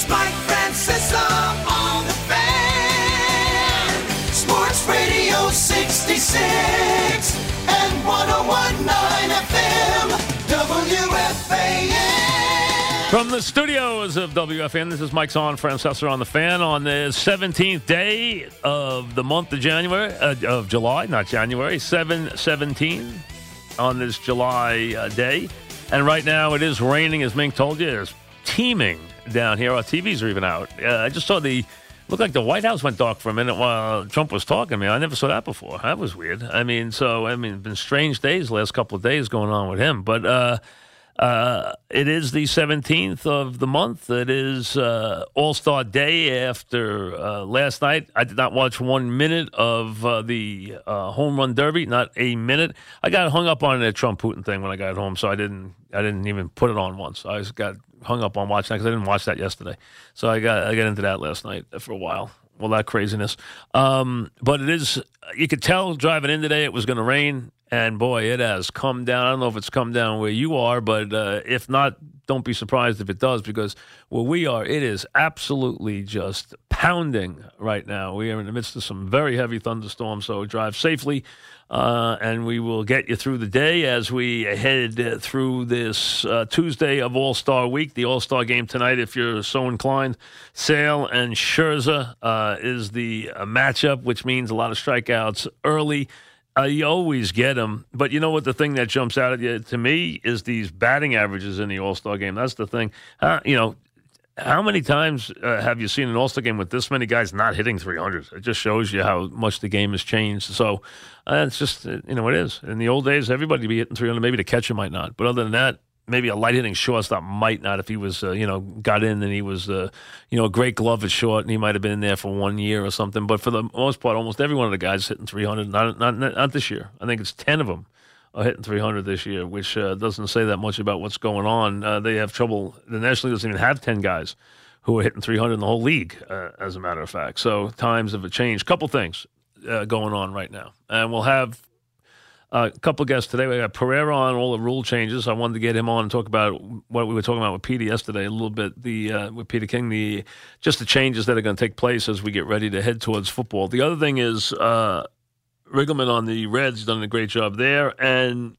It's Mike Francesa on the fan. Sports Radio 66 and 1019 FM WFAN. From the studios of WFN, this is Mike on Francis on the fan on the 17th day of the month of January, uh, of July, not January, 717 on this July uh, day. And right now it is raining, as Mink told you. It's teeming down here. Our TVs are even out. Uh, I just saw the, looked like the White House went dark for a minute while Trump was talking to me. I never saw that before. That was weird. I mean, so, I mean, it's been strange days the last couple of days going on with him. But, uh, uh, it is the 17th of the month. It is uh, All Star Day after uh, last night. I did not watch one minute of uh, the uh, home run derby, not a minute. I got hung up on the Trump Putin thing when I got home, so I didn't. I didn't even put it on once. I just got hung up on watching that because I didn't watch that yesterday. So I got I got into that last night for a while. Well, that craziness. Um, but it is. You could tell driving in today it was going to rain. And boy, it has come down. I don't know if it's come down where you are, but uh, if not, don't be surprised if it does, because where we are, it is absolutely just pounding right now. We are in the midst of some very heavy thunderstorms, so drive safely, uh, and we will get you through the day as we head through this uh, Tuesday of All Star Week. The All Star game tonight, if you're so inclined, Sale and Scherzer uh, is the uh, matchup, which means a lot of strikeouts early. Uh, you always get them, but you know what? The thing that jumps out at you to me is these batting averages in the All Star game. That's the thing. Uh, you know, how many times uh, have you seen an All Star game with this many guys not hitting 300? It just shows you how much the game has changed. So uh, it's just uh, you know it is. In the old days, everybody would be hitting 300. Maybe the catcher might not, but other than that, maybe a light hitting shortstop might not if he was, uh, you know, got in and he was, uh, you know, a great glove at short and he might have been in there for one year or something. But for the most part, almost every one of the guys hitting 300. Not not not this year. I think it's 10 of them are hitting 300 this year, which uh, doesn't say that much about what's going on. Uh, they have trouble. The National League doesn't even have 10 guys who are hitting 300 in the whole league, uh, as a matter of fact. So times have changed. Couple things uh, going on right now, and we'll have a couple guests today. We got Pereira on all the rule changes. I wanted to get him on and talk about what we were talking about with Peter yesterday a little bit. The uh, with Peter King, the just the changes that are going to take place as we get ready to head towards football. The other thing is uh, Riggleman on the Reds done a great job there, and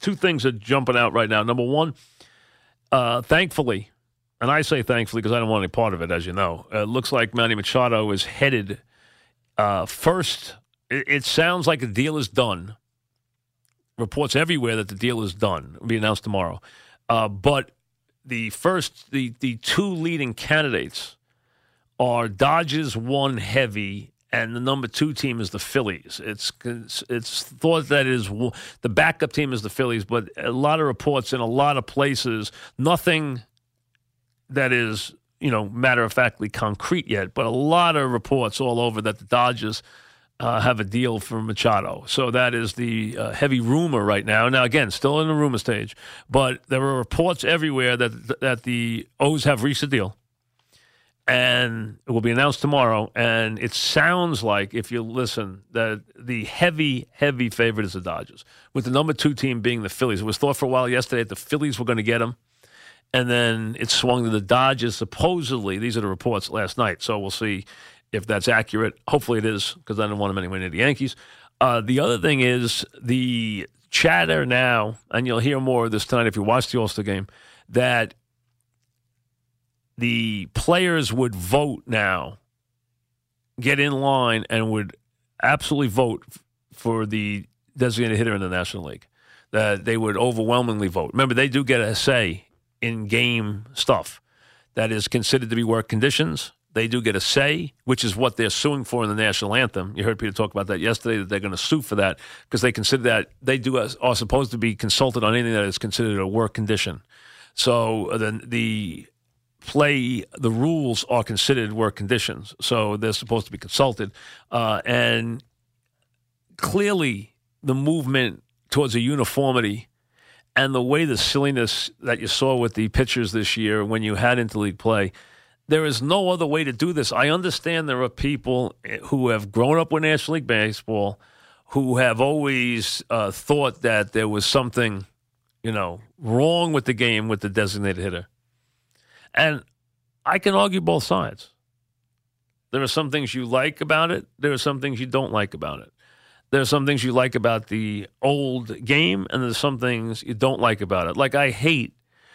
two things are jumping out right now. Number one, uh, thankfully, and I say thankfully because I don't want any part of it, as you know. It looks like Manny Machado is headed uh, first. It, it sounds like a deal is done reports everywhere that the deal is done. It'll be announced tomorrow. Uh, but the first, the, the two leading candidates are Dodgers one heavy, and the number two team is the Phillies. It's it's thought that is the backup team is the Phillies, but a lot of reports in a lot of places, nothing that is you know matter of factly concrete yet, but a lot of reports all over that the Dodgers uh, have a deal for Machado. So that is the uh, heavy rumor right now. Now, again, still in the rumor stage, but there are reports everywhere that that the O's have reached a deal, and it will be announced tomorrow. And it sounds like, if you listen, that the heavy, heavy favorite is the Dodgers, with the number two team being the Phillies. It was thought for a while yesterday that the Phillies were going to get them. And then it swung to the Dodgers. Supposedly, these are the reports last night. So we'll see if that's accurate. Hopefully it is, because I don't want him anywhere near the Yankees. Uh, the other thing is the chatter now, and you'll hear more of this tonight if you watch the All Star game, that the players would vote now, get in line, and would absolutely vote for the designated hitter in the National League. That they would overwhelmingly vote. Remember, they do get a say in game stuff that is considered to be work conditions they do get a say, which is what they're suing for in the national anthem. You heard Peter talk about that yesterday, that they're going to sue for that because they consider that they do are supposed to be consulted on anything that is considered a work condition. So uh, then the play, the rules are considered work conditions. So they're supposed to be consulted. Uh, and clearly, the movement towards a uniformity and the way the silliness that you saw with the pitchers this year when you had interleague play – there is no other way to do this. I understand there are people who have grown up with National League Baseball who have always uh, thought that there was something, you know, wrong with the game with the designated hitter. And I can argue both sides. There are some things you like about it, there are some things you don't like about it. There are some things you like about the old game, and there's some things you don't like about it. Like, I hate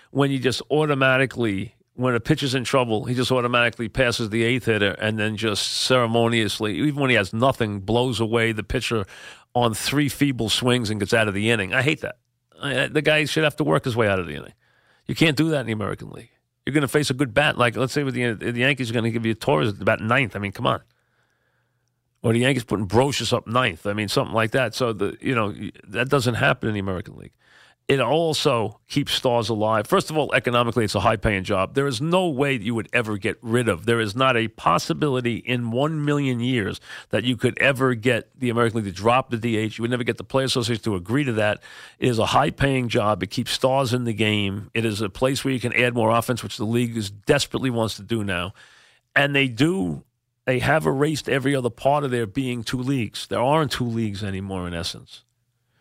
when you just automatically when a pitcher's in trouble, he just automatically passes the eighth hitter and then just ceremoniously, even when he has nothing, blows away the pitcher on three feeble swings and gets out of the inning. I hate that. I, the guy should have to work his way out of the inning. You can't do that in the American League. You're going to face a good bat. Like, let's say with the, the Yankees are going to give you Torres at about ninth. I mean, come on. Or the Yankees putting Brosius up ninth. I mean, something like that. So, the you know, that doesn't happen in the American League it also keeps stars alive. First of all, economically, it's a high paying job. There is no way that you would ever get rid of. There is not a possibility in one million years that you could ever get the American League to drop the DH. You would never get the Players Association to agree to that. It is a high paying job. It keeps stars in the game. It is a place where you can add more offense, which the league is desperately wants to do now. And they do. They have erased every other part of there being two leagues. There aren't two leagues anymore, in essence.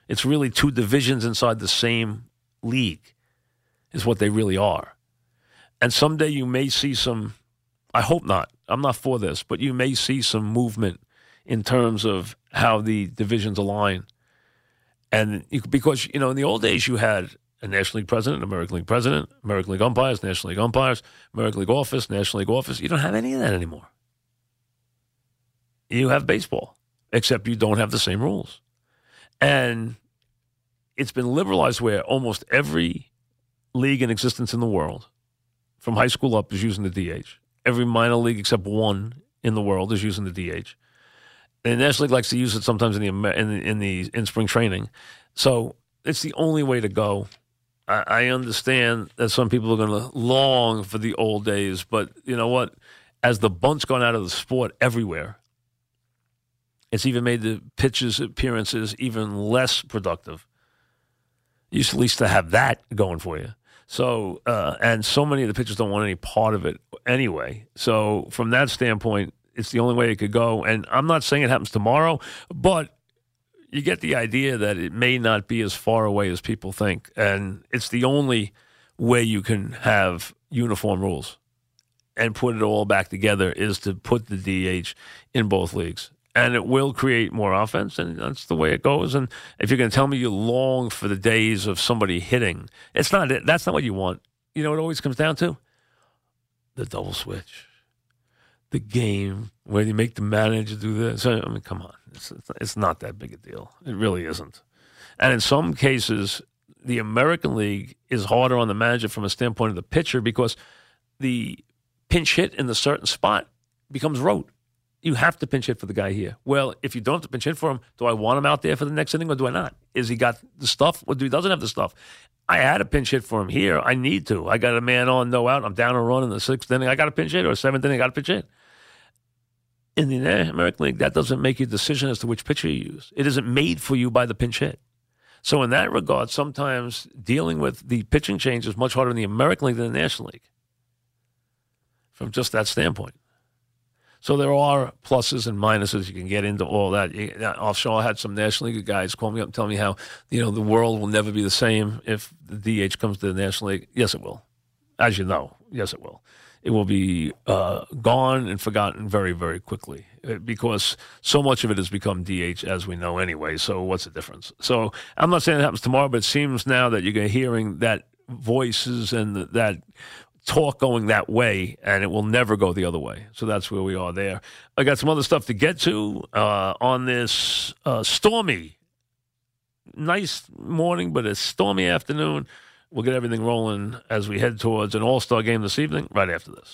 It's really two divisions inside the same league, is what they really are. And someday you may see some, I hope not, I'm not for this, but you may see some movement in terms of how the divisions align. And you, because, you know, in the old days, you had a National League president, American League president, American League umpires, National League umpires, American League office, National League office. You don't have any of that anymore. You have baseball, except you don't have the same rules. And it's been liberalized where almost every league in existence in the world, from high school up, is using the DH. Every minor league except one in the world is using the DH. The National League likes to use it sometimes in the in the, in, the, in spring training. So it's the only way to go. I, I understand that some people are going to long for the old days, but you know what? As the bunt's gone out of the sport everywhere, it's even made the pitchers' appearances even less productive. You used at least to have that going for you. So, uh, and so many of the pitchers don't want any part of it anyway. So, from that standpoint, it's the only way it could go. And I'm not saying it happens tomorrow, but you get the idea that it may not be as far away as people think. And it's the only way you can have uniform rules and put it all back together is to put the DH in both leagues and it will create more offense, and that's the way it goes. And if you're going to tell me you long for the days of somebody hitting, it's not. That's not what you want. You know, it always comes down to the double switch, the game where you make the manager do this. I mean, come on, it's, it's not that big a deal. It really isn't. And in some cases, the American League is harder on the manager from a standpoint of the pitcher because the pinch hit in the certain spot becomes rote you have to pinch hit for the guy here. Well, if you don't have to pinch hit for him, do I want him out there for the next inning or do I not? Is he got the stuff or do he doesn't have the stuff? I had a pinch hit for him here. I need to. I got a man on, no out. I'm down a run in the sixth inning. I got a pinch hit or seventh inning. I got a pinch hit. In the American League, that doesn't make you a decision as to which pitcher you use. It isn't made for you by the pinch hit. So in that regard, sometimes dealing with the pitching change is much harder in the American League than the National League. From just that standpoint. So there are pluses and minuses. You can get into all that. Offshore had some National League guys call me up and tell me how you know the world will never be the same if the DH comes to the National League. Yes, it will. As you know, yes, it will. It will be uh, gone and forgotten very, very quickly uh, because so much of it has become DH, as we know anyway. So what's the difference? So I'm not saying it happens tomorrow, but it seems now that you're hearing that voices and that talk going that way, and it will never go the other way. So that's where we are there. I got some other stuff to get to uh, on this uh, stormy, nice morning, but a stormy afternoon. We'll get everything rolling as we head towards an all star game this evening, right after this.